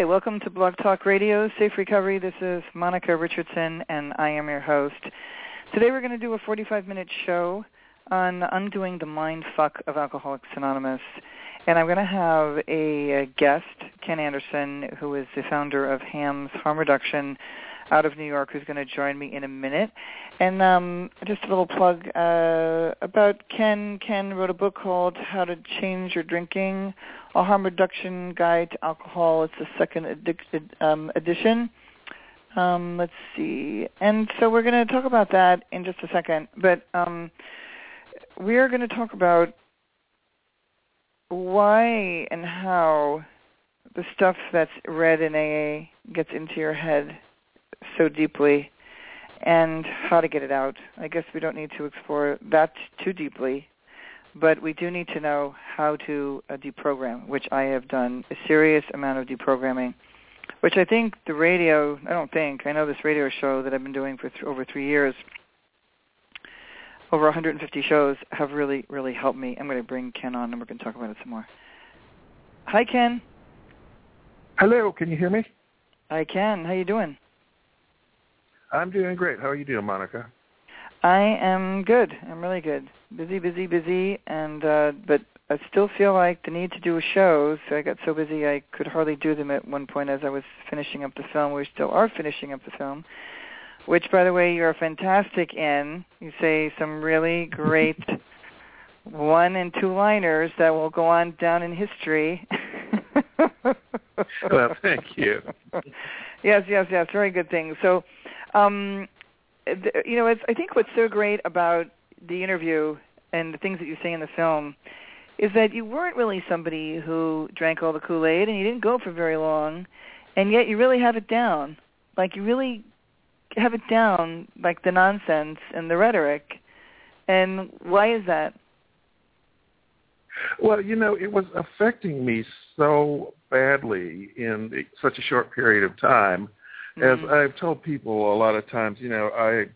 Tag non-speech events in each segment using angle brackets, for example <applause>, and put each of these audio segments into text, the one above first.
Hi, welcome to Blog Talk Radio, Safe Recovery. This is Monica Richardson, and I am your host. Today we're going to do a 45-minute show on undoing the mind fuck of Alcoholics Anonymous. And I'm going to have a, a guest, Ken Anderson, who is the founder of HAMS Harm Reduction out of New York, who's going to join me in a minute. And um, just a little plug uh, about Ken. Ken wrote a book called How to Change Your Drinking, a harm reduction guide to alcohol. It's the second addicted, um, edition. Um, let's see. And so we're going to talk about that in just a second. But um, we're going to talk about why and how the stuff that's read in AA gets into your head so deeply and how to get it out. I guess we don't need to explore that too deeply, but we do need to know how to uh, deprogram, which I have done a serious amount of deprogramming, which I think the radio, I don't think, I know this radio show that I've been doing for th- over three years, over 150 shows have really, really helped me. I'm going to bring Ken on and we're going to talk about it some more. Hi, Ken. Hello, can you hear me? I can. How you doing? I'm doing great. How are you doing, Monica? I am good. I'm really good. Busy, busy, busy, and uh, but I still feel like the need to do a show. So I got so busy I could hardly do them at one point as I was finishing up the film. We still are finishing up the film, which, by the way, you're fantastic in. You say some really great <laughs> one and two liners that will go on down in history. well, thank you. <laughs> yes, yes, yes. Very good things. So um, th- you know, it's, I think what's so great about the interview and the things that you say in the film is that you weren't really somebody who drank all the Kool-Aid and you didn't go for very long, and yet you really have it down. Like you really have it down, like the nonsense and the rhetoric. And why is that? Well, you know, it was affecting me so badly in such a short period of time Mm-hmm. As I've told people a lot of times, you know, I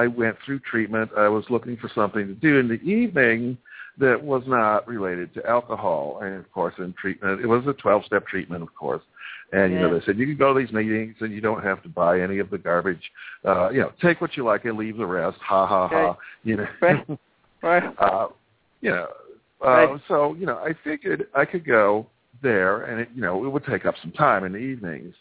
I went through treatment. I was looking for something to do in the evening that was not related to alcohol. And of course, in treatment, it was a 12-step treatment, of course. And you know, they said you can go to these meetings and you don't have to buy any of the garbage. Uh, you know, take what you like and leave the rest. Ha ha ha. Right. You know. Right. right. <laughs> uh, you know. Uh, Right. So you know, I figured I could go there, and it, you know, it would take up some time in the evenings.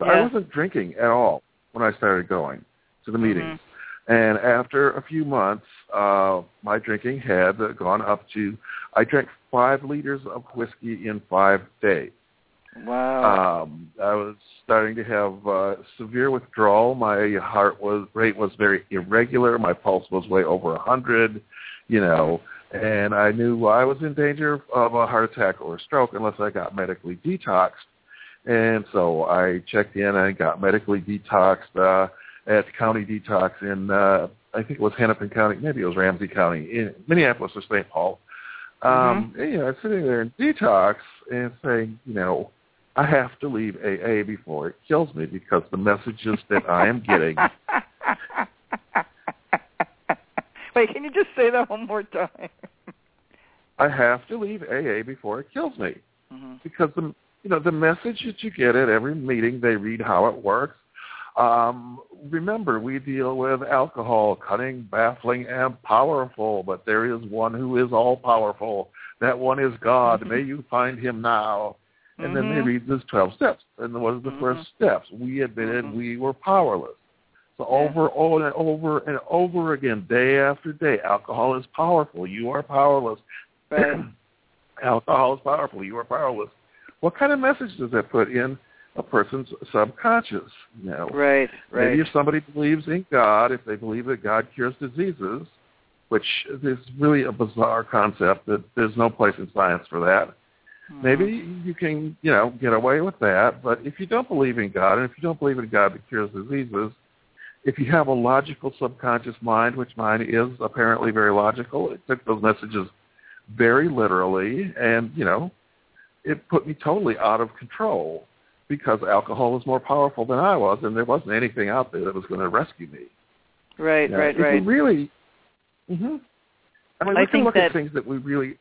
So I wasn't drinking at all when I started going to the Mm-hmm. meetings. And after a few months, uh, my drinking had uh, gone up to, I drank five liters of whiskey in five days. Wow. Um, I was starting to have uh, severe withdrawal. My heart was rate was very irregular. My pulse was way over a hundred, you know, and I knew I was in danger of a heart attack or a stroke unless I got medically detoxed. And so I checked in and got medically detoxed uh, at County Detox in uh, I think it was Hennepin County, maybe it was Ramsey County in Minneapolis or St. Paul. Um, and, you know, sitting there in detox and saying, you know, I have to leave AA before it kills me because the messages that I am getting <laughs> Wait, can you just say that one more time? I have to leave AA before it kills me hmm because the you know the message that you get at every meeting they read how it works. Um, remember, we deal with alcohol, cunning, baffling, and powerful, but there is one who is all powerful. That one is God. May you find him now. And then they read these 12 steps. And what are the Mhm. first steps? We admitted Mhm. we were powerless. So Yeah. over over and over and over again, day after day, alcohol is powerful. You are powerless. Right. <clears throat> alcohol is powerful. You are powerless. What kind of message does that put in a person's subconscious? You know, Right. Right. maybe if somebody believes in God, if they believe that God cures diseases, which is really a bizarre concept that there's no place in science for that. Mhm. Maybe you can, you know, get away with that. But if you don't believe in God, and if you don't believe in God that cures diseases, if you have a logical subconscious mind, which mine is apparently very logical, it took those messages very literally, and you know, it put me totally out of control because alcohol was more powerful than I was, and there wasn't anything out there that was going to rescue me. Right. Right. if Right. We really. hmm I mean, I we can think look that- at things that we really.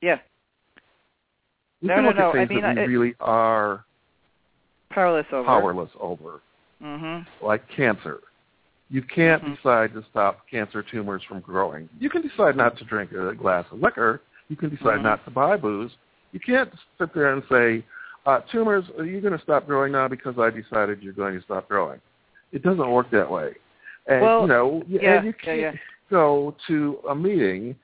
Yeah. We No, can no, look no, at I mean, that we I- really are Powerless over. powerless over, Mhm. like cancer. You can't Mhm. decide to stop cancer tumors from growing. You can decide not to drink a glass of liquor. You can decide Mhm. not to buy booze. You can't sit there and say, uh, tumors, are you going to stop growing now because I decided you're going to stop growing? It doesn't work that way. And, Well, you know, yeah, and you can't yeah. go to a meeting.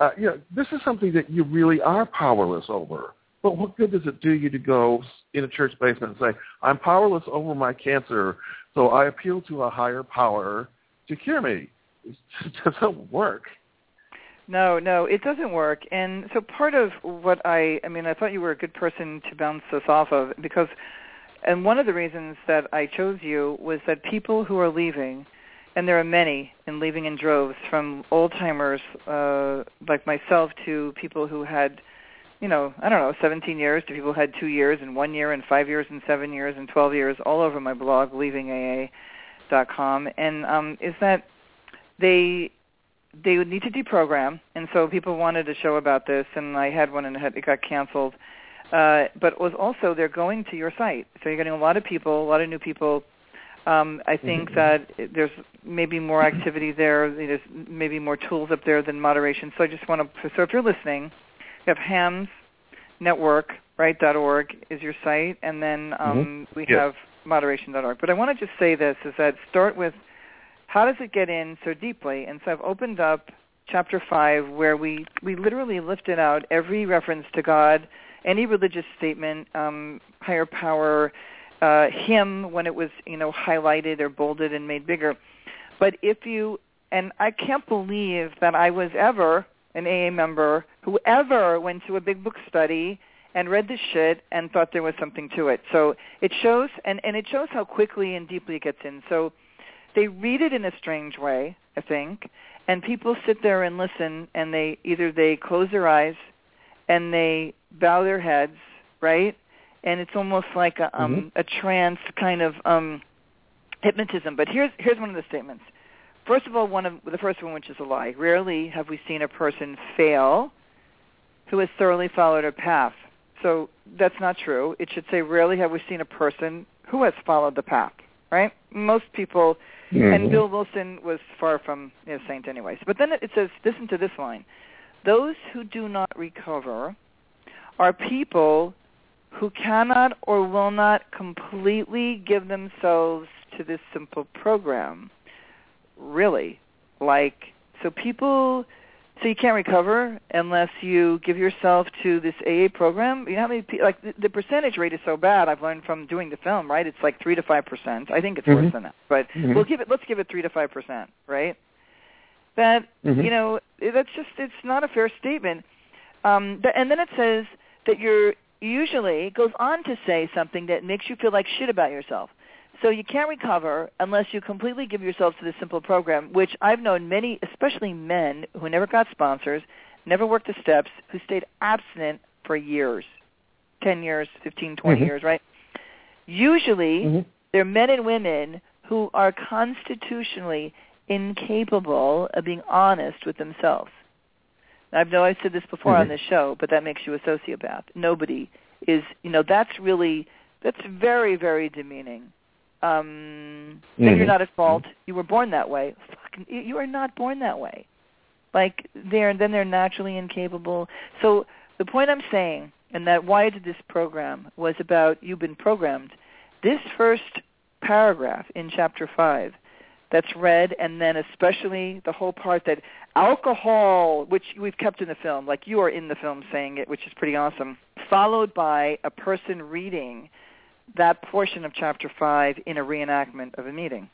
Uh, you know, this is something that you really are powerless over. But what good does it do you to go in a church basement and say, I'm powerless over my cancer, so I appeal to a higher power to cure me? It <laughs> doesn't work. No, no, it doesn't work. And so part of what I, I mean, I thought you were a good person to bounce this off of because, and one of the reasons that I chose you was that people who are leaving, and there are many and leaving in droves from old timers uh, like myself to people who had, you know, I don't know, 17 years to people who had two years and one year and five years and seven years and 12 years all over my blog, leavingaa.com. And um, is that they they would need to deprogram, and so people wanted a show about this, and I had one and it, had, it got canceled. Uh, but it was also they're going to your site, so you're getting a lot of people, a lot of new people. Um, I think Mhm. that there's maybe more activity there. There's maybe more tools up there than moderation. So I just want to. So if you're listening, you have Hams Network, right? dot .org is your site, and then um, we Yes. have moderation.org. But I want to just say this: is that start with how does it get in so deeply? And so I've opened up chapter five, where we we literally lifted out every reference to God, any religious statement, um, higher power, uh, Him when it was you know highlighted or bolded and made bigger. But if you and I can't believe that I was ever an AA member who ever went to a big book study and read this shit and thought there was something to it. So it shows and, and it shows how quickly and deeply it gets in. So they read it in a strange way, I think, and people sit there and listen and they either they close their eyes and they bow their heads, right? And it's almost like a um Mhm. a trance kind of um hypnotism. But here's here's one of the statements. First of all, one of the first one, which is a lie. Rarely have we seen a person fail who has thoroughly followed a path. So that's not true. It should say rarely have we seen a person who has followed the path. Right? Most people, and mm-hmm. Bill Wilson was far from a saint, anyways. But then it says, listen to this line: those who do not recover are people who cannot or will not completely give themselves to this simple program really like so people so you can't recover unless you give yourself to this AA program. You know how many pe- like the, the percentage rate is so bad. I've learned from doing the film, right? It's like three to five percent. I think it's worse Mhm. than that, but Mhm. we'll give it. Let's give it three to five percent, right? That Mhm. you know that's just it's not a fair statement. Um, th- and then it says that you're usually it goes on to say something that makes you feel like shit about yourself. So you can't recover unless you completely give yourself to this simple program, which I've known many, especially men, who never got sponsors, never worked the steps, who stayed abstinent for years, 10 years, 15, 20 Mhm. years, right? Usually, Mhm. they're men and women who are constitutionally incapable of being honest with themselves. I know I've said this before mm-hmm. on this show, but that makes you a sociopath. Nobody is, you know, that's really, that's very, very demeaning. Um, mm-hmm. you're not at fault. You were born that way. Fucking, you are not born that way. Like they're then they're naturally incapable. So the point I'm saying, and that why I did this program was about you've been programmed. This first paragraph in chapter five that's read, and then especially the whole part that alcohol, which we've kept in the film, like you are in the film saying it, which is pretty awesome, followed by a person reading that portion of chapter five in a reenactment of a meeting,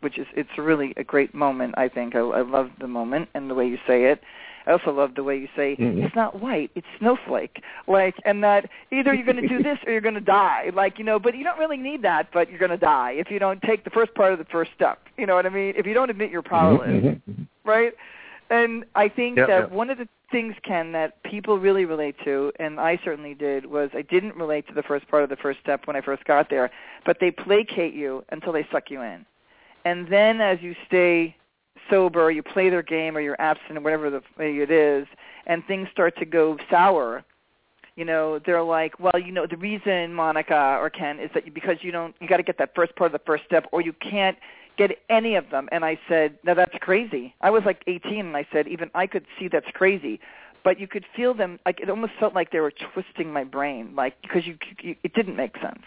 which is it's really a great moment. I think I, I love the moment and the way you say it. I also love the way you say mm-hmm. it's not white, it's snowflake. Like, and that either you're going to do <laughs> this or you're going to die. Like, you know, but you don't really need that, but you're going to die if you don't take the first part of the first step. You know what I mean? If you don't admit you're powerless, mm-hmm. mm-hmm. right? And I think yep, that yep. one of the things, Ken, that people really relate to, and I certainly did, was I didn't relate to the first part of the first step when I first got there, but they placate you until they suck you in. And then as you stay sober, you play their game, or you're absent, or whatever the it is, and things start to go sour. You know, they're like, well, you know, the reason Monica or Ken is that you, because you don't, you got to get that first part of the first step, or you can't get any of them. And I said, no, that's crazy. I was like 18, and I said, even I could see that's crazy. But you could feel them, like it almost felt like they were twisting my brain, like because you, you it didn't make sense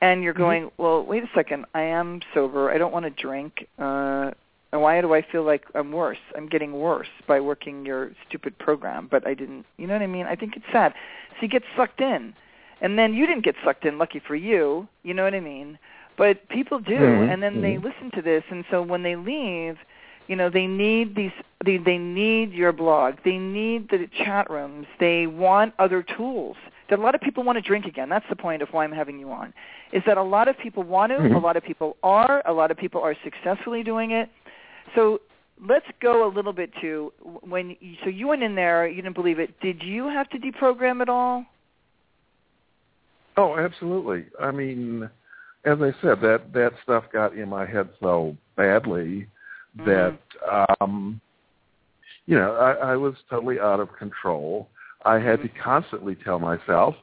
and you're mm-hmm. going, mm-hmm. well, wait a second, I am sober. I don't want to drink. Uh, and why do I feel like I'm worse? I'm getting worse by working your stupid program, but I didn't. You know what I mean? I think it's sad. So you get sucked in, and then you didn't get sucked in. Lucky for you. You know what I mean? But people do, mm-hmm. and then they listen to this, and so when they leave, you know, they need these. They they need your blog. They need the chat rooms. They want other tools that a lot of people want to drink again. That's the point of why I'm having you on. Is that a lot of people want to, mm-hmm. a lot of people are, a lot of people are successfully doing it, so let's go a little bit to when. You, so you went in there, you didn't believe it. Did you have to deprogram at all? Oh, absolutely. I mean, as I said, that that stuff got in my head so badly mm-hmm. that um, you know I, I was totally out of control. I had mm-hmm. to constantly tell myself,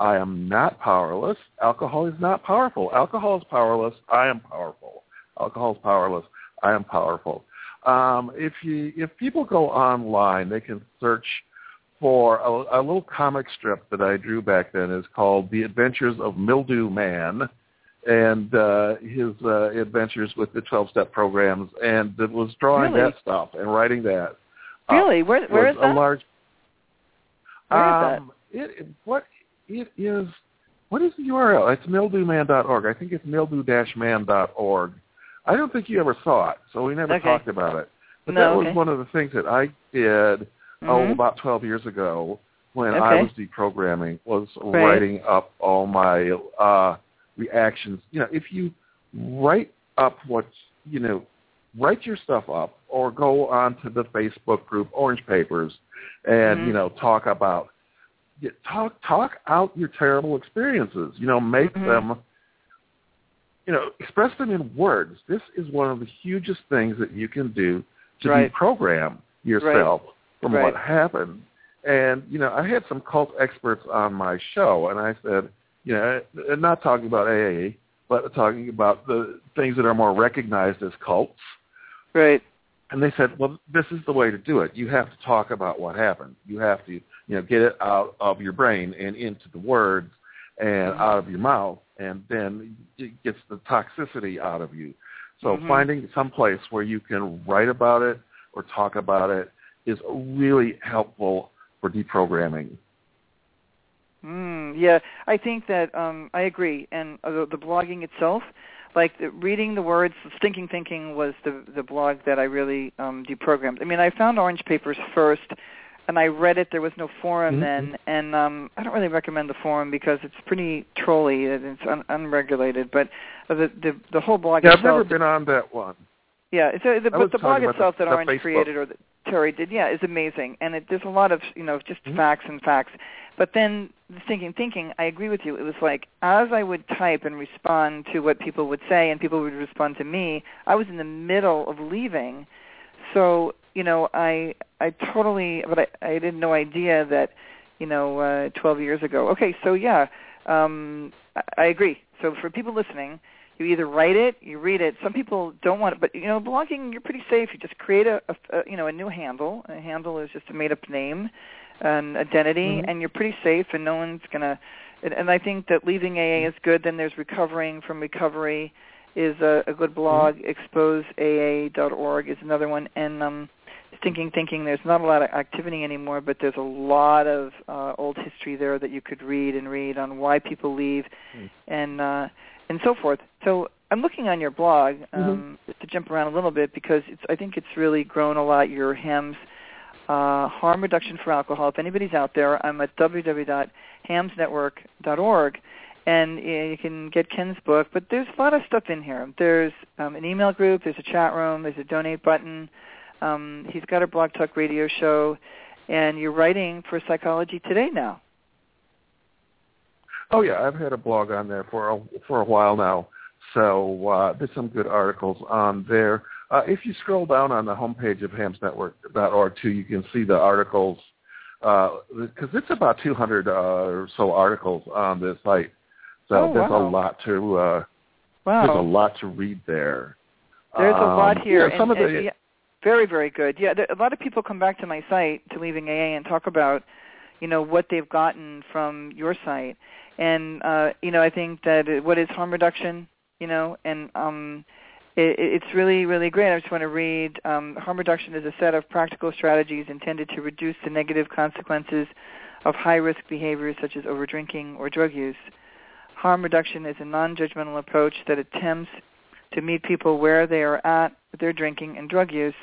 I am not powerless. Alcohol is not powerful. Alcohol is powerless. I am powerful. Alcohol is powerless. I am powerful. Um, if you if people go online, they can search for a, a little comic strip that I drew back then. is called The Adventures of Mildew Man, and uh, his uh, adventures with the 12-step programs, and it was drawing really? that stuff and writing that. Really, where where is that? Large. Where um, is that? It, what it is. What is the URL? It's mildewman.org. I think it's mildew-man.org. I don't think you ever saw it, so we never okay. talked about it. But no, that okay. was one of the things that I did mm-hmm. oh about 12 years ago when okay. I was deprogramming was right. writing up all my uh reactions. You know, if you write up what you know, write your stuff up or go onto the Facebook group Orange Papers and mm-hmm. you know talk about talk talk out your terrible experiences. You know, make mm-hmm. them you know, express them in words. This is one of the hugest things that you can do to right. deprogram yourself right. from right. what happened. And, you know, I had some cult experts on my show, and I said, you know, and not talking about AA, but talking about the things that are more recognized as cults. Right. And they said, well, this is the way to do it. You have to talk about what happened. You have to, you know, get it out of your brain and into the words and mm-hmm. out of your mouth and then it gets the toxicity out of you. So mm-hmm. finding some place where you can write about it or talk about it is really helpful for deprogramming. Mm, yeah, I think that um, I agree. And uh, the, the blogging itself, like the, reading the words, thinking thinking was the the blog that I really um, deprogrammed. I mean, I found Orange Papers first and I read it. There was no forum mm-hmm. then, and um, I don't really recommend the forum because it's pretty trolly and it's un- unregulated. But the the the whole blog yeah, itself. I've never been on that one. Yeah, so the, I but the blog itself the- that the Orange Facebook. created or that Terry did, yeah, is amazing, and it, there's a lot of you know just Mhm. facts and facts. But then thinking, thinking, I agree with you. It was like as I would type and respond to what people would say, and people would respond to me. I was in the middle of leaving, so you know, I I totally, but I I had no idea that you know, uh, 12 years ago. Okay, so yeah, um, I, I agree. So for people listening, you either write it, you read it. Some people don't want it, but you know, blogging you're pretty safe. You just create a, a, a you know a new handle. A handle is just a made-up name, an identity, Mhm. and you're pretty safe, and no one's gonna. And, and I think that leaving AA is good. Then there's recovering from recovery, is a, a good blog. ExposeAA.org is another one, and um, thinking thinking there's not a lot of activity anymore but there's a lot of uh, old history there that you could read and read on why people leave Mm. and uh and so forth so i'm looking on your blog Mm-hmm. um to jump around a little bit because it's i think it's really grown a lot your hams uh harm reduction for alcohol if anybody's out there i'm at www.hamsnetwork.org and uh, you can get Ken's book. But there's a lot of stuff in here. There's um, an email group, there's a chat room, there's a donate button. Um, he's got a Blog Talk radio show, and you're writing for Psychology Today now. Oh yeah, I've had a blog on there for a, for a while now. So uh, there's some good articles on there. Uh, if you scroll down on the homepage of hamsnetwork.org too, you can see the articles because it's about 200 uh, or so articles on this site. So Oh, there's wow. a lot to uh, Wow. there's a lot to read there. There's a lot Um, here. yeah, some and, of the yeah, very, very good. Yeah, there, a lot of people come back to my site to leaving AA and talk about, you know, what they've gotten from your site, and uh, you know, I think that it, what is harm reduction, you know, and um, it, it's really, really great. I just want to read. Um, harm reduction is a set of practical strategies intended to reduce the negative consequences of high-risk behaviors such as overdrinking or drug use. Harm reduction is a non-judgmental approach that attempts to meet people where they are at with their drinking and drug use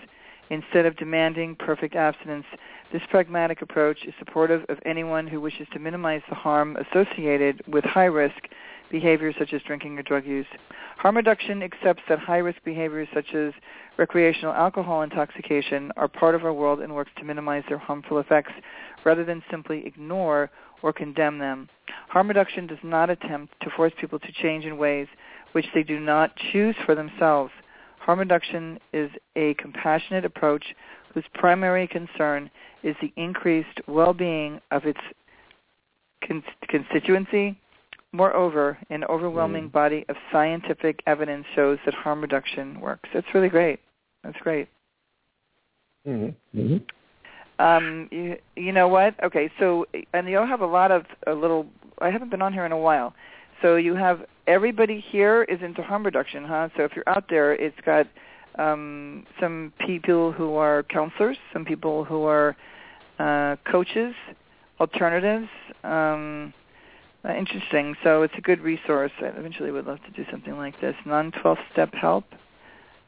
instead of demanding perfect abstinence. This pragmatic approach is supportive of anyone who wishes to minimize the harm associated with high-risk behaviors such as drinking or drug use. Harm reduction accepts that high-risk behaviors such as recreational alcohol intoxication are part of our world and works to minimize their harmful effects rather than simply ignore or condemn them. Harm reduction does not attempt to force people to change in ways which they do not choose for themselves. Harm reduction is a compassionate approach whose primary concern is the increased well-being of its con- constituency. Moreover, an overwhelming Mm. body of scientific evidence shows that harm reduction works. That's really great. That's great. Mm-hmm. Mm-hmm. Um, you, you know what? Okay, so and you'll have a lot of a little. I haven't been on here in a while, so you have everybody here is into harm reduction, huh? So if you're out there, it's got um, some people who are counselors, some people who are uh, coaches, alternatives. Um, uh, interesting. So it's a good resource. I eventually would love to do something like this. Non-12 step help.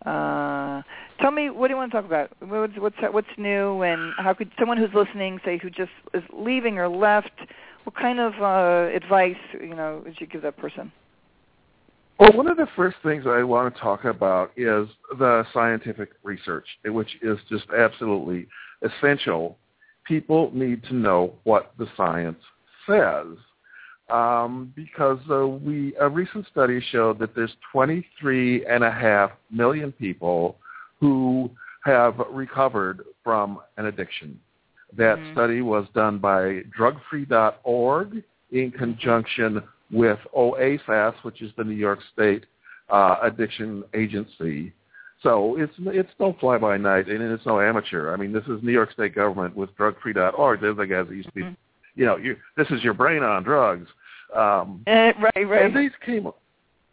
Uh, tell me, what do you want to talk about? What's what's what's new, and how could someone who's listening, say, who just is leaving or left, what kind of uh, advice you know would you give that person? Well, one of the first things I want to talk about is the scientific research, which is just absolutely essential. People need to know what the science says um, because uh, we a recent study showed that there's 23 and a half million people who have recovered from an addiction. That Mhm. study was done by drugfree.org in conjunction with OASAS, which is the New York State uh, Addiction Agency. So it's it's no fly by night and it's no amateur. I mean, this is New York State government with drugfree.org. They're the guys that used to be, Mhm. you know, you, this is your brain on drugs. Um, Eh, right, right. and these came,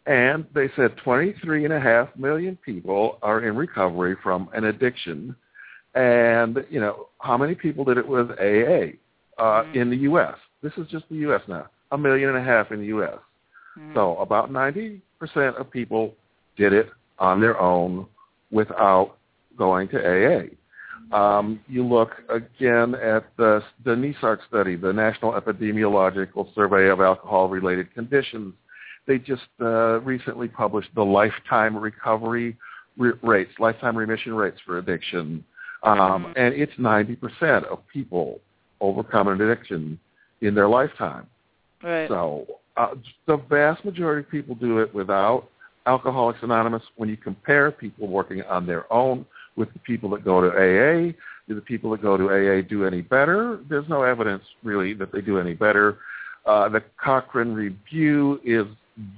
and they said 23 and a half million people are in recovery from an addiction. And, you know, how many people did it with AA uh, Mhm. in the U.S.? This is just the U.S. now. A million and a half in the U.S. Mhm. So about 90% of people did it on their own without going to AA. Um, you look again at the, the NESARC study, the National Epidemiological Survey of Alcohol-Related Conditions. They just uh, recently published the lifetime recovery re- rates, lifetime remission rates for addiction, um, and it's 90% of people overcome an addiction in their lifetime. Right. So uh, the vast majority of people do it without Alcoholics Anonymous. When you compare people working on their own with the people that go to AA, do the people that go to AA do any better? There's no evidence really that they do any better. Uh, the Cochrane Review is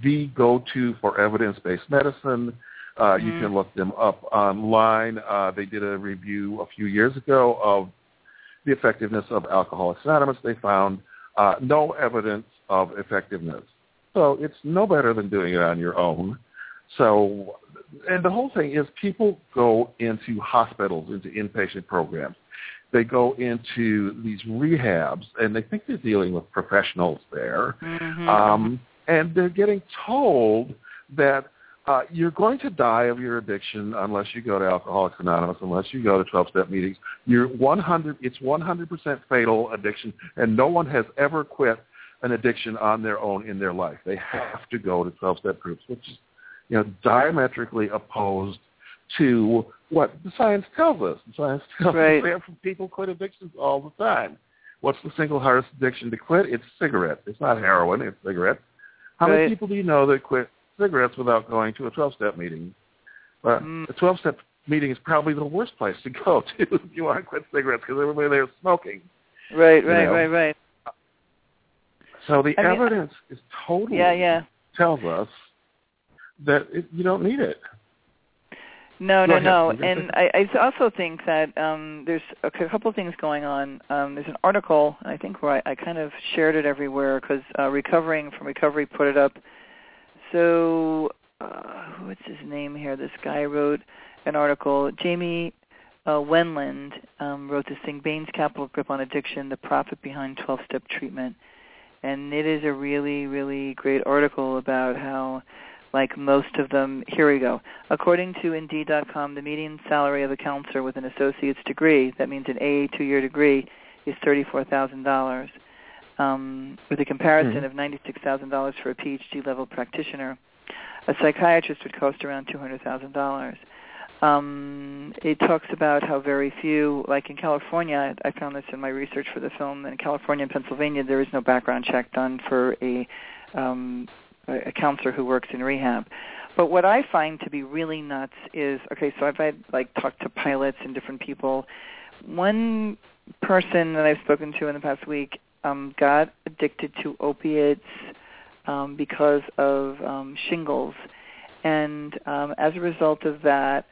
the go-to for evidence-based medicine. Uh, You Mhm. can look them up online. Uh, they did a review a few years ago of the effectiveness of Alcoholics Anonymous. They found uh, no evidence of effectiveness. So it's no better than doing it on your own. So, and the whole thing is people go into hospitals, into inpatient programs. They go into these rehabs, and they think they're dealing with professionals there. Mhm. Um, and they're getting told that uh, you're going to die of your addiction unless you go to Alcoholics Anonymous, unless you go to 12-step meetings. You're 100. It's 100% fatal addiction, and no one has ever quit an addiction on their own in their life. They have to go to 12-step groups, which is, you know, diametrically opposed to what the science tells us. The science <laughs> tells Right. us people quit addictions all the time. What's the single hardest addiction to quit? It's cigarettes. It's not heroin. It's cigarettes. How Right. many people do you know that quit cigarettes without going to a 12-step meeting? Well, Mm. a 12-step meeting is probably the worst place to go <laughs> to if you want to quit cigarettes because everybody there is smoking. Right, right, know. right, right. So the I mean, evidence is totally Yeah, yeah. tells us that it, you don't need it. No, Go no, ahead. no. You were gonna And I, I also think that um, there's a couple things going on. Um, there's an article, I think, where I, I kind of shared it everywhere because uh, Recovering from Recovery put it up. So, uh, what's his name here? This guy wrote an article. Jamie uh, Wenland um, wrote this thing, Bain's Capital Grip on Addiction, the Profit Behind 12-Step Treatment. And it is a really, really great article about how like most of them. Here we go. According to Indeed.com, the median salary of a counselor with an associate's degree, that means an AA two-year degree, is $34,000, um, with a comparison Mhm. of $96,000 for a PhD level practitioner. A psychiatrist would cost around $200,000. Um, it talks about how very few, like in California, I found this in my research for the film. In California and Pennsylvania, there is no background check done for a um, a a counselor who works in rehab. But what I find to be really nuts is okay. So I've had like talked to pilots and different people. One person that I've spoken to in the past week um, got addicted to opiates um, because of um, shingles, and um, as a result of that,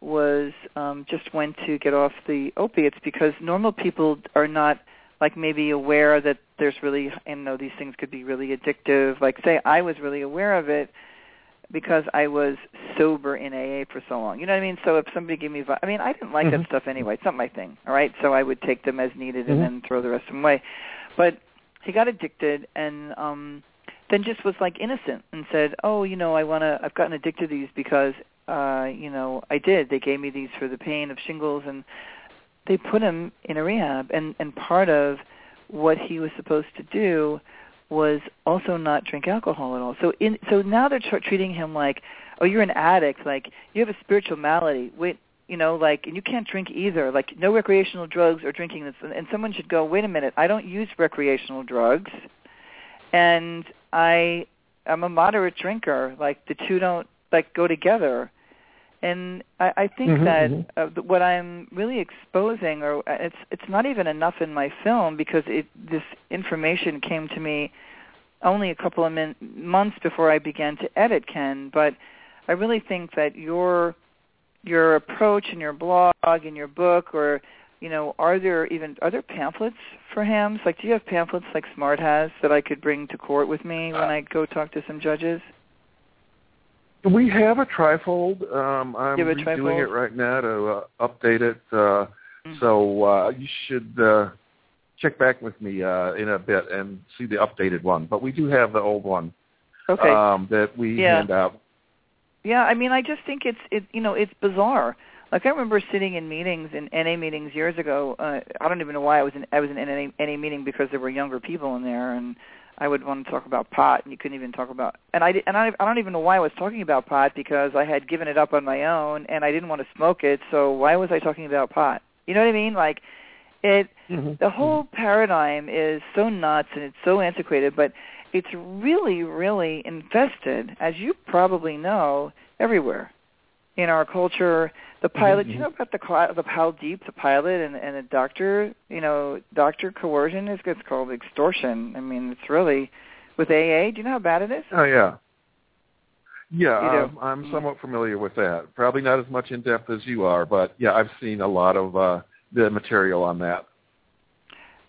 was um, just went to get off the opiates because normal people are not like maybe aware that there's really you know these things could be really addictive. Like say I was really aware of it because I was sober in AA for so long. You know what I mean? So if somebody gave me, I mean, I didn't like Mhm. that stuff anyway. It's not my thing. All right, so I would take them as needed and Mhm. then throw the rest of them away. But he got addicted and um then just was like innocent and said, "Oh, you know, I want to I've gotten addicted to these because uh, you know, I did. They gave me these for the pain of shingles and they put him in a rehab and and part of what he was supposed to do was also not drink alcohol at all. So in so now they're tr- treating him like, "Oh, you're an addict, like you have a spiritual malady." Wait, you know, like and you can't drink either. Like no recreational drugs or drinking this and someone should go, "Wait a minute. I don't use recreational drugs." And I I'm a moderate drinker. Like the two don't like go together. And I, I think Mhm, that mhm. uh, what I'm really exposing, or uh, it's it's not even enough in my film because it this information came to me only a couple of min- months before I began to edit Ken. But I really think that your your approach and your blog and your book, or you know, are there even are there pamphlets for hams? Like, do you have pamphlets like Smart has that I could bring to court with me when Uh, I go talk to some judges? We have a trifold. Um, I'm You have redoing trifold? it right now to uh, update it. Uh, Mm. So uh, you should uh, check back with me uh, in a bit and see the updated one. But we do have the old one Okay. um, that we Yeah. hand out. Yeah, I mean, I just think it's it. You know, it's bizarre. Like I remember sitting in meetings in NA meetings years ago. Uh, I don't even know why I was in I was in NA, NA meeting because there were younger people in there, and I would want to talk about pot, and you couldn't even talk about. And I and I, I don't even know why I was talking about pot because I had given it up on my own, and I didn't want to smoke it. So why was I talking about pot? You know what I mean? Like it. Mm-hmm. The whole paradigm is so nuts and it's so antiquated, but it's really, really infested, as you probably know, everywhere in our culture. The pilot, Mhm. you know about the the how deep the pilot and and the doctor, you know, doctor coercion is it's called extortion. I mean, it's really with AA. Do you know how bad it is? Oh yeah. Yeah, um, I'm somewhat familiar with that. Probably not as much in depth as you are, but yeah, I've seen a lot of uh, the material on that.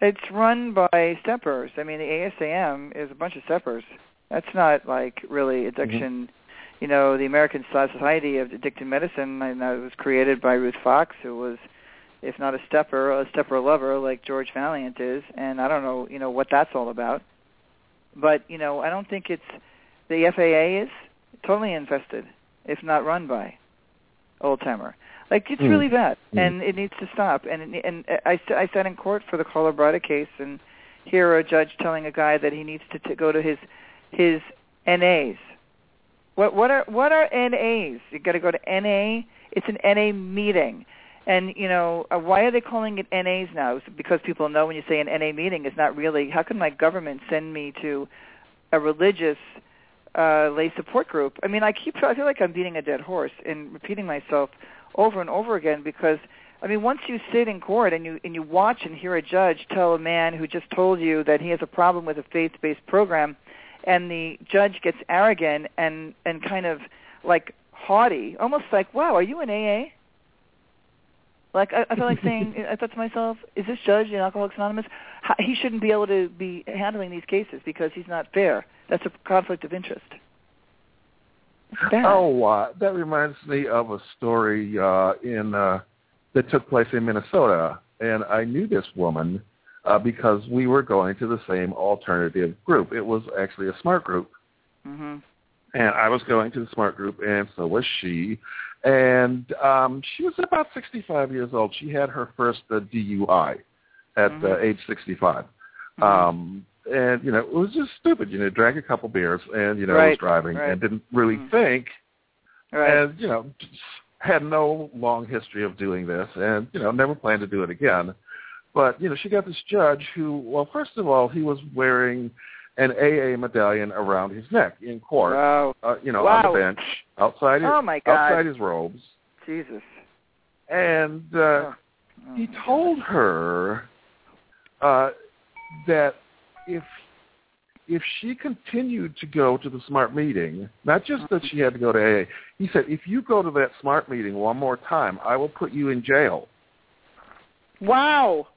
It's run by steppers. I mean, the ASAM is a bunch of steppers. That's not like really mm-hmm. addiction. You know, the American Society of Addictive Medicine, I know, was created by Ruth Fox, who was, if not a stepper, a stepper lover like George Vaillant is. And I don't know, you know, what that's all about. But you know, I don't think it's the FAA is totally infested, if not run by old timer. Like it's Mm. really bad, Mm. and it needs to stop. And and I I sat in court for the Colabrada case, and hear a judge telling a guy that he needs to t- go to his his NAs. What what are what are NAs? You got to go to NA. It's an NA meeting. And you know uh, why are they calling it NAs now? Because people know when you say an NA meeting, it's not really. How can my government send me to a religious uh, lay support group? I mean, I keep. I feel like I'm beating a dead horse and repeating myself over and over again because I mean, once you sit in court and you and you watch and hear a judge tell a man who just told you that he has a problem with a faith-based program, and the judge gets arrogant and and kind of like haughty, almost like, "Wow, are you an AA?" Like I, I feel like saying, <laughs> I thought to myself, "Is this judge in Alcoholics Anonymous? How, he shouldn't be able to be handling these cases because he's not fair. That's a conflict of interest." Bad. Oh, uh, that reminds me of a story uh, in uh, that took place in Minnesota, and I knew this woman uh, because we were going to the same alternative group. It was actually a smart group, Mhm. and I was going to the smart group, and so was she. And um, she was about 65 years old. She had her first uh, DUI at uh, Mhm. age 65. Mhm. Um, and you know, it was just stupid. You know, drank a couple beers, and you know, was driving, right. and didn't really Mhm. think right. and you know had no long history of doing this and you know never planned to do it again but you know she got this judge who well first of all he was wearing an aa medallion around his neck in court wow. uh, you know Wow. on the bench outside his Oh my God. outside his robes Jesus. and uh Oh. Oh, he my God. told her uh that if if she continued to go to the smart meeting, not just that she had to go to AA, he said, if you go to that smart meeting one more time, I will put you in jail. Wow.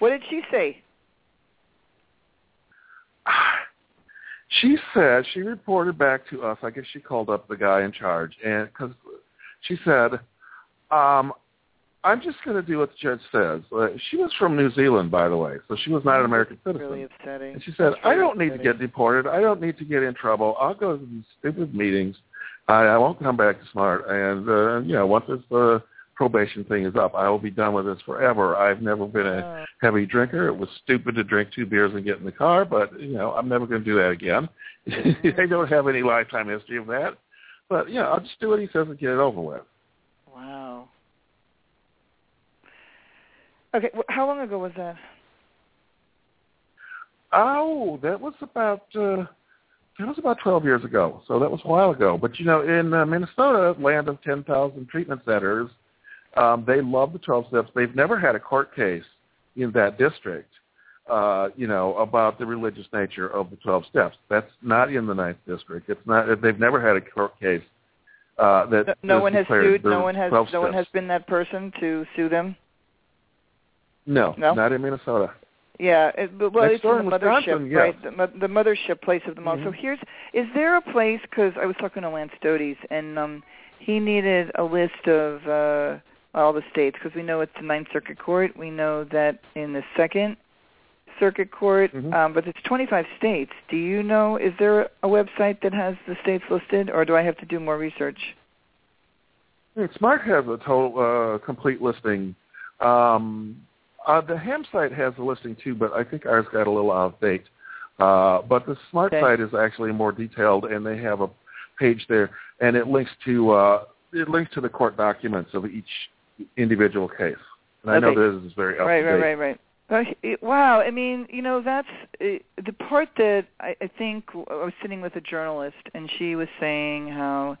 What did she say? <sighs> She said she reported back to us. I guess she called up the guy in charge, and because she said, um, "I'm just going to do what the judge says." Uh, she was from New Zealand, by the way, so she was not an American citizen. Really upsetting. And she said, That's I don't need to get deported. I don't need to get in trouble. I'll go to these stupid meetings. I, I won't come back to SMART. And, uh, you know, once this uh, probation thing is up, I will be done with this forever. I've never been a heavy drinker. It was stupid to drink two beers and get in the car, but, you know, I'm never going to do that again. I <laughs> don't have any lifetime history of that. But, you know, I'll just do what he says and get it over with. Wow. Okay, how long ago was that? Oh, that was about uh that was about 12 years ago. So that was a while ago. But you know, in uh, Minnesota, land of 10,000 treatment centers, um they love the 12 steps. They've never had a court case in that district uh, you know, about the religious nature of the 12 steps. That's not in the ninth district. It's not they've never had a court case uh that No, no one has sued. No one has. 12 No one has been that person to sue them. No, No? not in Minnesota. Yeah, it, but, well, Next it's in the mothership, right? The, the mothership place of them all. So Mhm. here's, is there a place? Because I was talking to Lance Dodes, and um, he needed a list of uh, all the states because we know it's the Ninth Circuit Court. We know that in the Second Circuit Court, Mhm. um, but it's 25 states. Do you know? Is there a website that has the states listed, or do I have to do more research? Smart has a total uh, complete listing. Um, Uh, the ham site has a listing too, but I think ours got a little out of date. Uh, but the smart Okay. site is actually more detailed, and they have a page there, and it links to uh, it links to the court documents of each individual case. And I know this is very up right, to date. right, right. But it- wow, I mean, you know, that's uh, the part that I, I think I was sitting with a journalist, and she was saying how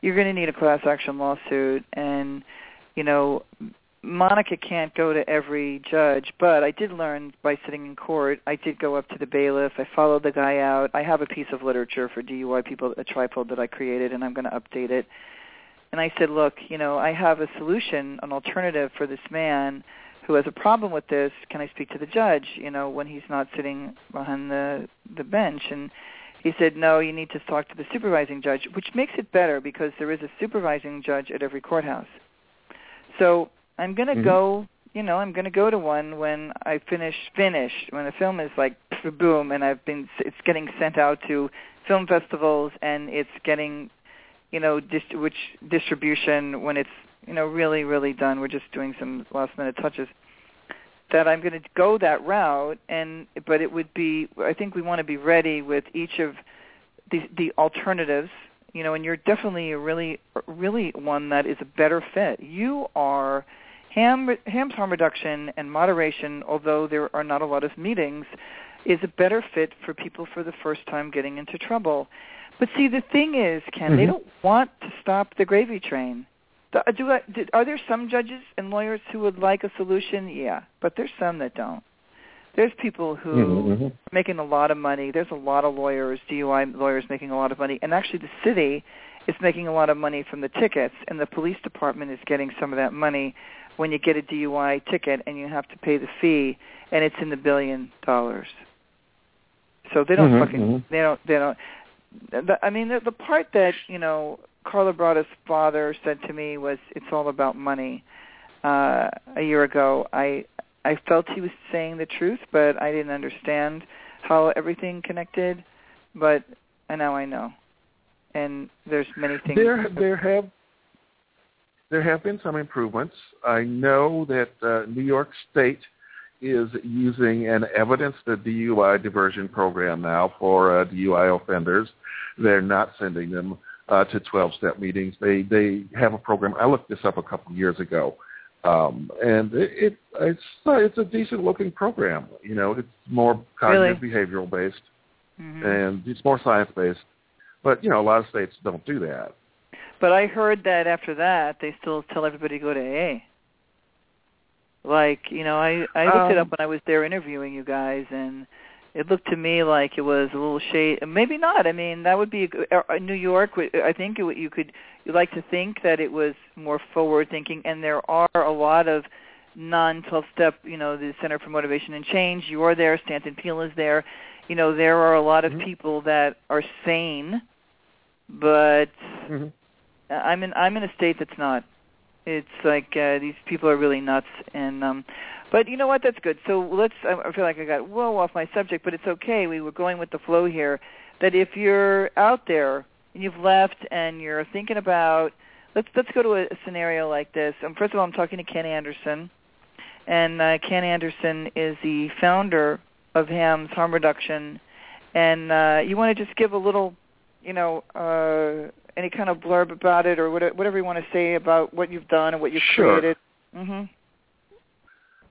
you're going to need a class action lawsuit, and you know, Monica can't go to every judge, but I did learn by sitting in court. I did go up to the bailiff. I followed the guy out. I have a piece of literature for DUI people, a trifold that I created, and I'm going to update it. And I said, look, you know, I have a solution, an alternative for this man who has a problem with this. Can I speak to the judge? You know, when he's not sitting behind the the bench and. He said, no, you need to talk to the supervising judge, which makes it better because there is a supervising judge at every courthouse. So I'm going to Mhm. go, you know, I'm going to go to one when I finish, finish, when the film is like boom, and I've been, it's getting sent out to film festivals and it's getting, you know, dis- which distribution when it's, you know, really, really done. We're just doing some last minute touches. That I'm going to go that route, and but it would be. I think we want to be ready with each of the the alternatives you know, and you're definitely a really, really one that is a better fit. You are ham, HAMS harm reduction and moderation, although there are not a lot of meetings, is a better fit for people for the first time getting into trouble. But see, the thing is, Ken, they Mhm. don't want to stop the gravy train. Do, do, I- do, are there some judges and lawyers who would like a solution? Yeah, but there's some that don't. There's people who Mhm, mhm. making a lot of money. There's a lot of lawyers, DUI lawyers making a lot of money, and actually the city is making a lot of money from the tickets, and the police department is getting some of that money when you get a DUI ticket and you have to pay the fee, and it's in the billion dollars. So they don't Mhm, fucking mhm. they don't they don't. The, I mean, the, the part that you know Carla Brada's father said to me was, "It's all about money." Uh, a year ago, I I felt he was saying the truth, but I didn't understand how everything connected. But and now I know, and there's many things. There, there have there have been some improvements. I know that uh, New York State is using an evidence the DUI diversion program now for uh, DUI offenders. They're not sending them uh, to 12-step meetings. They they have a program. I looked this up a couple of years ago, um, and it, it it's uh, it's a decent looking program. You know, it's more cognitive behavioral based Mhm. and it's more science based. But you know, a lot of states don't do that. But I heard that after that, they still tell everybody to go to AA. Like, you know, I I looked it Um, up when I was there interviewing you guys, and it looked to me like it was a little shade. Maybe not. I mean, that would be uh, uh, New York. I think it, you could you like to think that it was more forward thinking, and there are a lot of non 12 step. You know, the Center for Motivation and Change. You are there. Stanton Peele is there. You know, there are a lot of Mhm. people that are sane, but Mm-hmm. I'm in I'm in a state that's not. It's like uh, these people are really nuts, and um, but you know what? That's good. So let's. I feel like I got well off my subject, but it's okay. We were going with the flow here. That if you're out there and you've left and you're thinking about, let's let's go to a, a scenario like this. Um, first of all, I'm talking to Ken Anderson, and uh, Ken Anderson is the founder of HAMS Harm Reduction, and uh, you want to just give a little, you know. Uh, any kind of blurb about it or whatever you want to say about what you've done and what you've Sure. created. Mhm.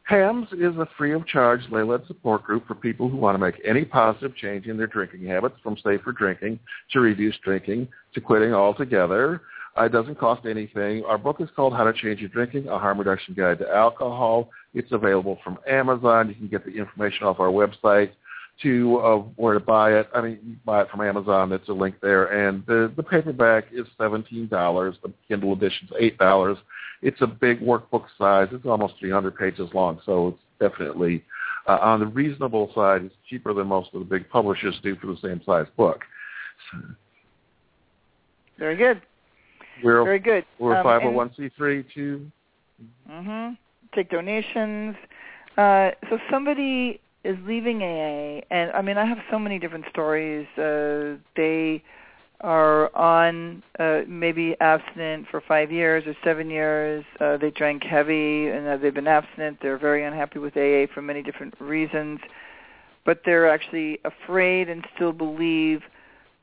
HAMS is a free of charge lay-led support group for people who want to make any positive change in their drinking habits from safer drinking to reduced drinking to quitting altogether. Uh, it doesn't cost anything. Our book is called How to Change Your Drinking, A Harm Reduction Guide to Alcohol. It's available from Amazon. You can get the information off our website to uh, where to buy it. I mean, you buy it from Amazon. There's a link there. And the, the paperback is $17. The Kindle edition is $8. It's a big workbook size. It's almost 300 pages long, so it's definitely uh, on the reasonable side. It's cheaper than most of the big publishers do for the same size book. So Very good. we're Very good. we're Um, a and- 501c3 too. Mhm. Take donations. Uh, so somebody is leaving AA, and I mean, I have so many different stories. Uh, they are on uh, maybe abstinent for five years or seven years. Uh, they drank heavy and uh, they've been abstinent. They're very unhappy with AA for many different reasons, but they're actually afraid and still believe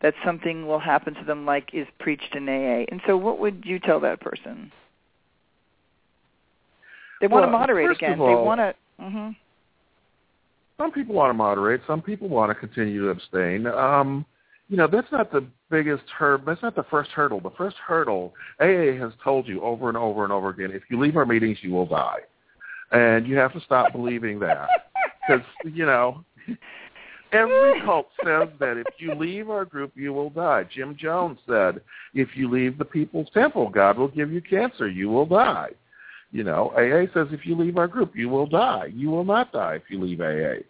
that something will happen to them like is preached in AA. And so what would you tell that person? They want well, to moderate again. All, they want to. Mm-hmm. Some people want to moderate. Some people want to continue to abstain. Um, you know, that's not the biggest hurdle. That's not the first hurdle. The first hurdle, AA has told you over and over and over again, if you leave our meetings, you will die. And you have to stop <laughs> believing that. Because, you know, every <laughs> cult says that if you leave our group, you will die. Jim Jones said, if you leave the People's Temple, God will give you cancer. You will die. You know, AA says if you leave our group, you will die. You will not die if you leave AA.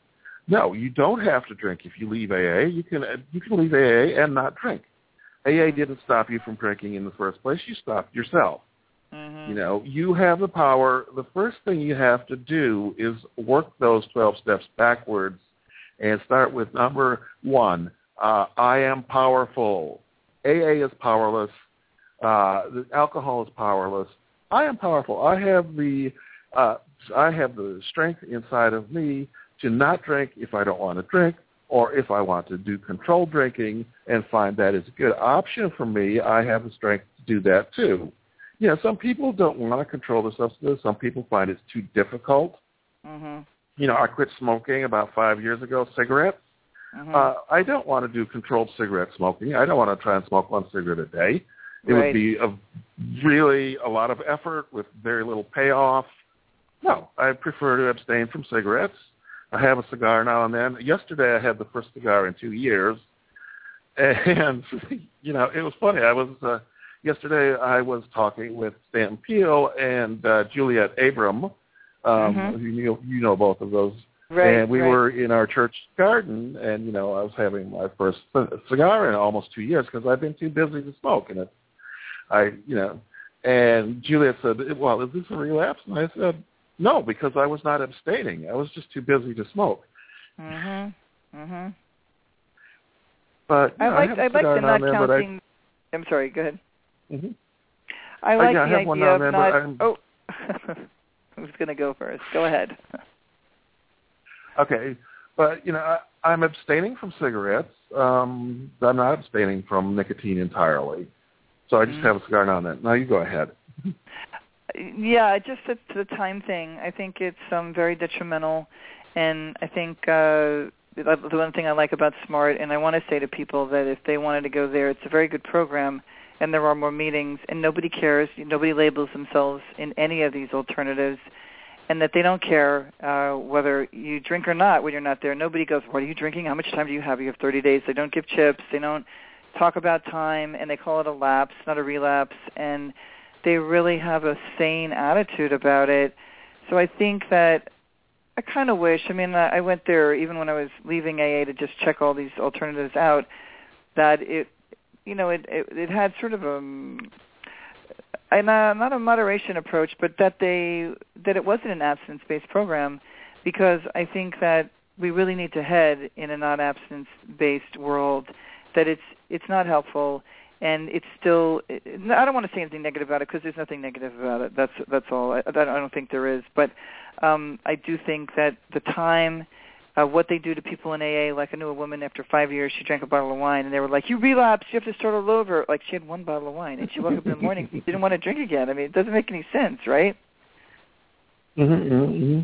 No, you don't have to drink if you leave AA. You can you can leave AA and not drink. AA didn't stop you from drinking in the first place. You stopped yourself. Mm-hmm. You know, you have the power. The first thing you have to do is work those 12 steps backwards and start with number one, uh, I am powerful. AA is powerless. Uh, the alcohol is powerless. I am powerful. I have the uh, I have the strength inside of me to not drink if I don't want to drink, or if I want to do controlled drinking and find that is a good option for me, I have the strength to do that too. You know, some people don't want to control their substances. Some people find it's too difficult. Mm-hmm. You know, I quit smoking about five years ago, cigarettes. Mm-hmm. Uh, I don't want to do controlled cigarette smoking. I don't want to try and smoke one cigarette a day. It right. would be a really a lot of effort with very little payoff. No, I prefer to abstain from cigarettes. I have a cigar now and then. Yesterday I had the first cigar in two years, <laughs> and you know it was funny. I was uh, yesterday I was talking with Stan Peele and uh, Juliet Abram. Um, Mhm. you, know, you know both of those. Right, and we right. were in our church garden, and you know I was having my first cigar in almost two years because I've been too busy to smoke, and it, I, you know, and Juliet said, "Well, is this a relapse?" And I said, "No, because I was not abstaining. I was just too busy to smoke." Mhm. Mhm. But I like I, I like the not and I- counting. I'm sorry. Go ahead. Mhm. I like yeah, I the have idea now of not. I'm- Oh, who's going to go first? Go ahead. <laughs> Okay, but you know, I, I'm abstaining from cigarettes. Um, I'm not abstaining from nicotine entirely. So I just Mhm. have a cigar now and then. Now you go ahead. <laughs> Yeah, just the, the time thing. I think it's um very detrimental, and I think uh the one thing I like about Smart, and I want to say to people that if they wanted to go there, it's a very good program, and there are more meetings, and nobody cares. Nobody labels themselves in any of these alternatives, and that they don't care uh whether you drink or not when you're not there. Nobody goes, "What are you drinking? How much time do you have? You have 30 days." They don't give chips. They don't talk about time, and they call it a lapse, not a relapse, and they really have a sane attitude about it. So I think that I kind of wish. I mean, I went there even when I was leaving AA to just check all these alternatives out. That it, you know, it it, it had sort of a and uh, not a moderation approach, but that they that it wasn't an abstinence-based program, because I think that we really need to head in a non-abstinence-based world. That it's it's not helpful, and it's still. I don't want to say anything negative about it because there's nothing negative about it. That's that's all. I, I don't think there is, but um, I do think that the time. Uh, what they do to people in AA, like I knew a woman after five years, she drank a bottle of wine, and they were like, "You relapsed, you have to start all over." Like she had one bottle of wine, and she woke up in the morning, didn't want to drink again. I mean, it doesn't make any sense, right? Mm-hmm, mm-hmm.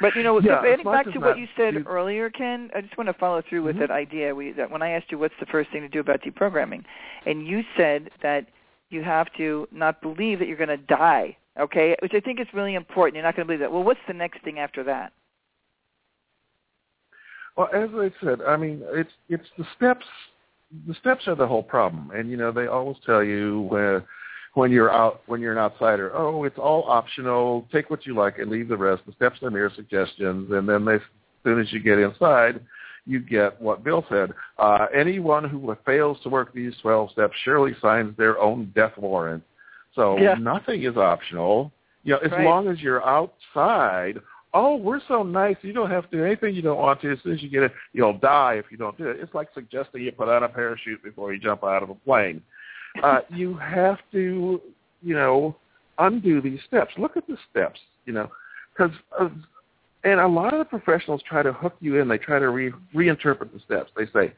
But you know, Yeah, getting back to what you said earlier, Ken, I just want to follow through with Mhm. that idea. We, that when I asked you what's the first thing to do about deprogramming, and you said that you have to not believe that you're going to die. Okay, which I think is really important. You're not going to believe that. Well, what's the next thing after that? Well, as I said, I mean, it's it's the steps. The steps are the whole problem, and you know they always tell you when when you're out when you're an outsider, oh, it's all optional. Take what you like and leave the rest. The steps are mere suggestions, and then they, as soon as you get inside, you get what Bill said. Uh, anyone who fails to work these 12 steps surely signs their own death warrant. So Yeah. nothing is optional. You know, as Right. long as you're outside, oh, we're so nice. You don't have to do anything you don't want to. As soon as you get it, you'll die if you don't do it. It's like suggesting you put on a parachute before you jump out of a plane. Uh, you have to, you know, undo these steps. Look at the steps, you know, because uh, and a lot of the professionals try to hook you in. They try to re- reinterpret the steps. They say,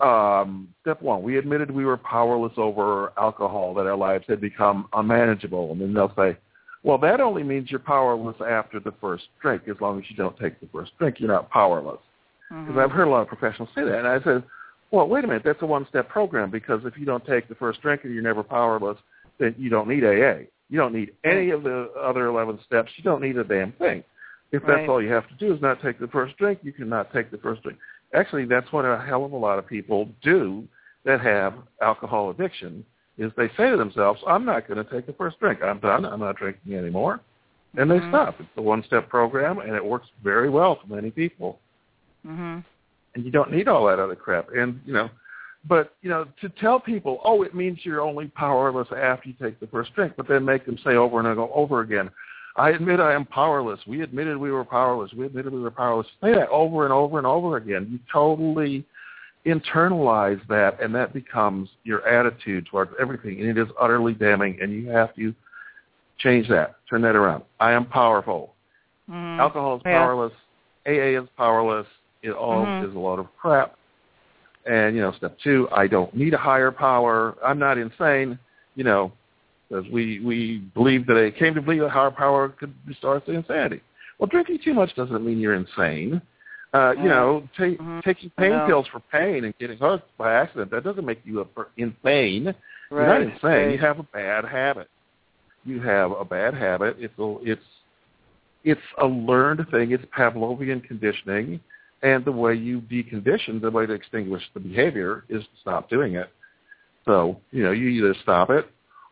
um, step one, we admitted we were powerless over alcohol, that our lives had become unmanageable. And then they'll say, well, that only means you're powerless after the first drink. As long as you don't take the first drink, you're not powerless. Because mm-hmm. I've heard a lot of professionals say that. And I said, well, wait a minute, that's a one-step program because if you don't take the first drink and you're never powerless, then you don't need AA. You don't need any of the other 11 steps. You don't need a damn thing. If that's right. all you have to do is not take the first drink, you cannot take the first drink. Actually, that's what a hell of a lot of people do that have alcohol addiction is they say to themselves, I'm not going to take the first drink. I'm done. I'm not drinking anymore. And mm-hmm. they stop. It's a one-step program, and it works very well for many people. Mm-hmm. And you don't need all that other crap. And, you know, but, you know, to tell people, oh, it means you're only powerless after you take the first drink, but then make them say over and over again, I admit I am powerless. We admitted we were powerless. We admitted we were powerless. Say that over and over and over again. You totally internalize that, and that becomes your attitude towards everything, and it is utterly damning, and you have to change that, turn that around. I am powerful. Mm-hmm. Alcohol is yeah. powerless. AA is powerless. It all Mhm. is a lot of crap. And, you know, step two, I don't need a higher power. I'm not insane, you know, because we, we believe that they came to believe that higher power could restore us to insanity. Well, drinking too much doesn't mean you're insane. Uh, you know, ta- Mhm. taking I pain pills for pain and getting hooked by accident, that doesn't make you a per- insane. Right. You're not insane. right. You have a bad habit. You have a bad habit. It's a, it's it's a learned thing. It's Pavlovian conditioning, and the way you decondition, the way to extinguish the behavior is to stop doing it. So you know, you either stop it,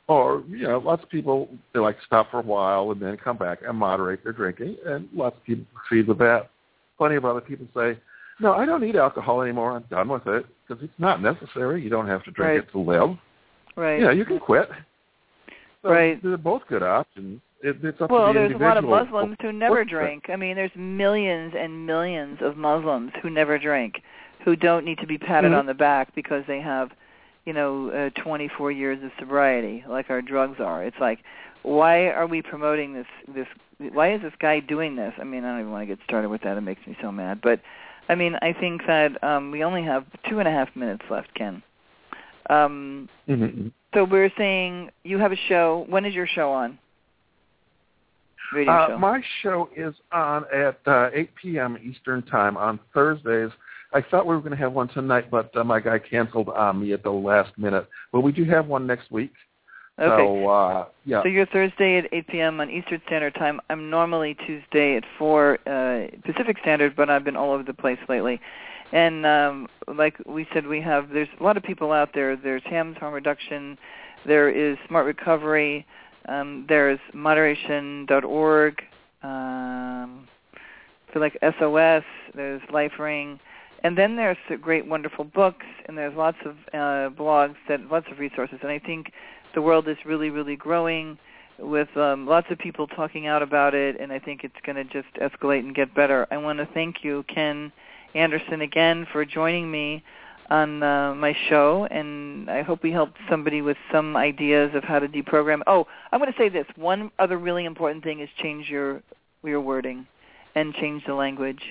or you know, lots of people they like to stop for a while and then come back and moderate their drinking, and lots of people succeed with that. Plenty of other people say, "No, I don't need alcohol anymore. I'm done with it because it's not necessary. You don't have to drink Right. it to live." Right. you know, you can quit. So Right. They're both good options. It, it's up Well, to the there's a lot of. Muslims who never drink. I mean, there's millions and millions of Muslims who never drink, who don't need to be patted Mhm. on the back because they have, you know, uh, 24 years of sobriety, like our drugs are. It's like, why are we promoting this? This? Why is this guy doing this? I mean, I don't even want to get started with that. It makes me so mad. But, I mean, I think that um, we only have two and a half minutes left, Ken. Um, Mhm. so we're saying you have a show. When is your show on? Radio Uh, show. my show is on at uh, 8 p.m. Eastern Time on Thursdays. I thought we were going to have one tonight, but uh, my guy canceled on me at the last minute. But we do have one next week. okay. So, uh, yeah. So you're Thursday at 8 p.m. on Eastern Standard Time. I'm normally Tuesday at 4 uh, Pacific Standard, but I've been all over the place lately. And um, like we said, we have there's a lot of people out there. There's HAMS Harm Reduction. There is Smart Recovery. Um, there's Moderation.org. Um, I feel like SOS. There's LifeRing. And then there's great, wonderful books, and there's lots of uh, blogs, that lots of resources. And I think the world is really, really growing with um, lots of people talking out about it, and I think it's going to just escalate and get better. I want to thank you, Ken Anderson, again for joining me on uh, my show, and I hope we helped somebody with some ideas of how to deprogram. Oh, I'm going to say this. One other really important thing is change your your wording and change the language.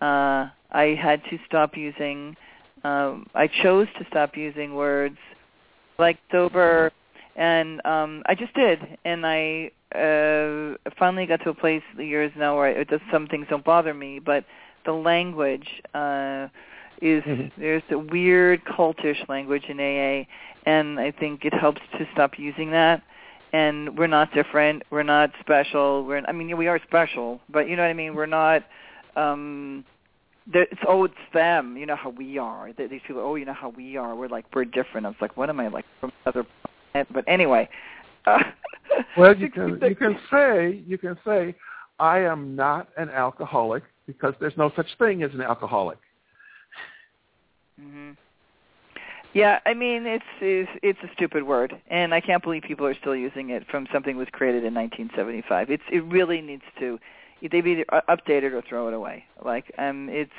Uh, I had to stop using. Um, I chose to stop using words like sober, and um, I just did, and I uh, finally got to a place years now where I, it does some things don't bother me, but the language uh, is Mhm. there's a weird cultish language in AA, and I think it helps to stop using that. And we're not different. We're not special. We're I mean we are special, but you know what I mean. We're not. um there- it's oh it's them you know how we are Th- these people oh you know how we are we're like we're different i was like what am i like from another planet but anyway uh, <laughs> Well, you can you can say you can say I am not an alcoholic because there's no such thing as an alcoholic. Hmm yeah i mean it's, it's it's a stupid word and i can't believe people are still using it from something that was created in 1975 it's it really needs to they've either updated or throw it away. Like um, it's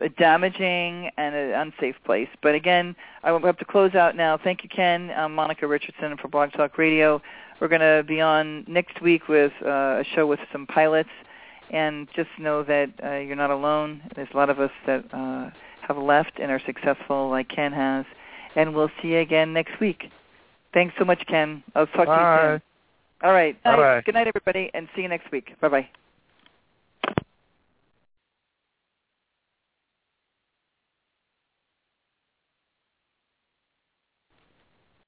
a damaging and an unsafe place. But again, I have to close out now. Thank you, Ken. I'm Monica Richardson for Blog Talk Radio. We're going to be on next week with uh, a show with some pilots. And just know that uh, you're not alone. There's a lot of us that uh, have left and are successful like Ken has. And we'll see you again next week. Thanks so much, Ken. I'll talk Bye. to you soon. All right. Bye-bye. Good night, everybody, and see you next week. Bye-bye.